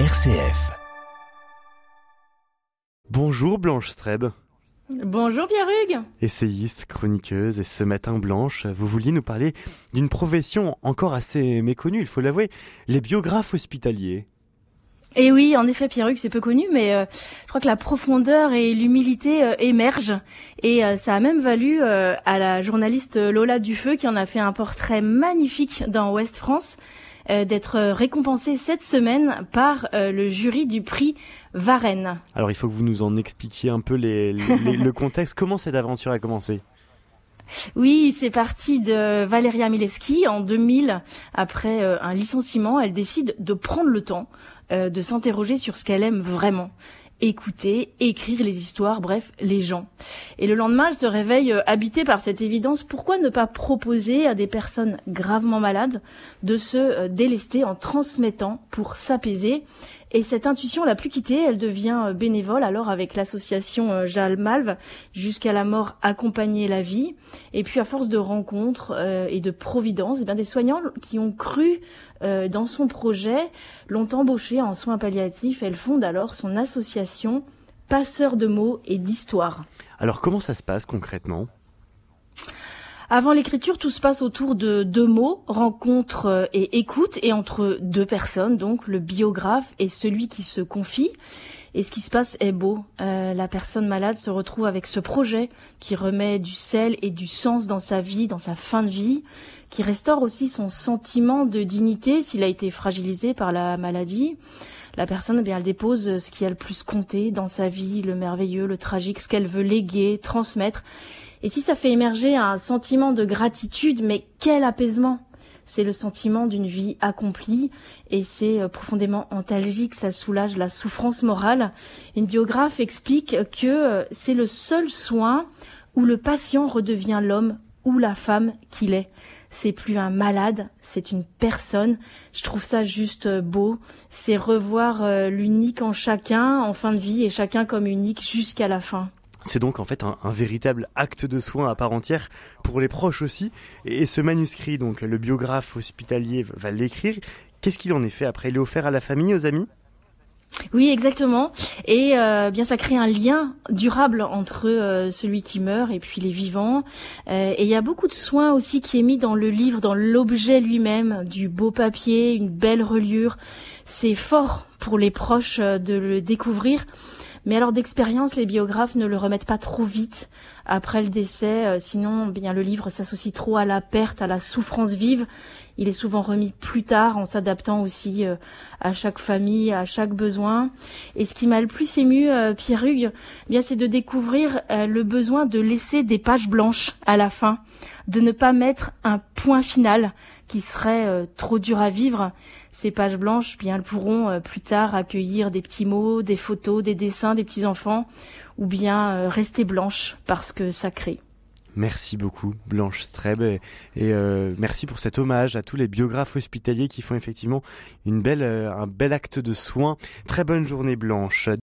RCF. Bonjour Blanche Streb. Bonjour Pierre Hugues. Essayiste, chroniqueuse, et ce matin Blanche, vous vouliez nous parler d'une profession encore assez méconnue, il faut l'avouer, les biographes hospitaliers. Et oui, en effet, Pierre Hugues, c'est peu connu, mais euh, je crois que la profondeur et l'humilité euh, émergent. Et euh, ça a même valu à la journaliste Lola Dufeu, qui en a fait un portrait magnifique dans Ouest France, d'être récompensée cette semaine par le jury du prix Varennes. Alors il faut que vous nous en expliquiez un peu le contexte. Comment cette aventure a commencé? Oui, c'est parti de Valéria Milewski en 2000. Après euh, un licenciement, elle décide de prendre le temps euh, de s'interroger sur ce qu'elle aime vraiment écouter, écrire les histoires, bref, les gens. Et le lendemain, elle se réveille euh, habitée par cette évidence. Pourquoi ne pas proposer à des personnes gravement malades de se délester en transmettant pour s'apaiser? Et cette intuition l'a plus quittée, elle devient euh, bénévole alors avec l'association euh, Jal Malve jusqu'à la mort accompagner la vie. Et puis à force de rencontres euh, et de providence, eh bien des soignants qui ont cru dans son projet l'ont embauchée en soins palliatifs. Elle fonde alors son association Passeurs de mots et d'histoires. Alors comment ça se passe concrètement? Avant l'écriture, tout se passe autour de deux mots, rencontre euh, et écoute, et entre deux personnes, donc le biographe et celui qui se confie. Et ce qui se passe est beau. Euh, la personne malade se retrouve avec ce projet qui remet du sel et du sens dans sa vie, dans sa fin de vie, qui restaure aussi son sentiment de dignité s'il a été fragilisé par la maladie. La personne, eh bien, elle dépose ce qui a le plus compté dans sa vie, le merveilleux, le tragique, ce qu'elle veut léguer, transmettre. Et si ça fait émerger un sentiment de gratitude, mais quel apaisement c'est le sentiment d'une vie accomplie et c'est euh, profondément antalgique, ça soulage la souffrance morale. Une biographe explique que euh, c'est le seul soin où le patient redevient l'homme ou la femme qu'il est. C'est plus un malade, c'est une personne. Je trouve ça juste euh, beau. C'est revoir l'unique en chacun en fin de vie et chacun comme unique jusqu'à la fin. C'est donc en fait un, véritable acte de soin à part entière pour les proches aussi. Et, ce manuscrit, donc le biographe hospitalier va l'écrire. Qu'est-ce qu'il en est fait après? Il est offert à la famille, aux amis? Oui, exactement. Et euh, bien, ça crée un lien durable entre euh, celui qui meurt et puis les vivants. Euh, et il y a beaucoup de soins aussi qui est mis dans le livre, dans l'objet lui-même, du beau papier, une belle reliure. C'est fort pour les proches de le découvrir. Mais alors d'expérience, les biographes ne le remettent pas trop vite après le décès, euh, sinon bien le livre s'associe trop à la perte, à la souffrance vive. Il est souvent remis plus tard en s'adaptant aussi euh, à chaque famille, à chaque besoin. Et ce qui m'a le plus ému, euh, Pierre Hugues, eh bien c'est de découvrir le besoin de laisser des pages blanches à la fin, de ne pas mettre un point final qui serait trop dur à vivre. Ces pages blanches, bien, elles pourront plus tard accueillir des petits mots, des photos, des dessins des petits enfants, ou bien rester blanches parce que sacrées. Merci beaucoup Blanche Streb et, euh, merci pour cet hommage à tous les biographes hospitaliers qui font effectivement une belle, euh, un bel acte de soin. Très bonne journée Blanche.